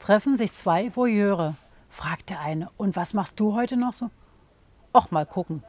treffen sich zwei Voyeure. Fragt der eine, und was machst du heute noch so? Och, mal gucken.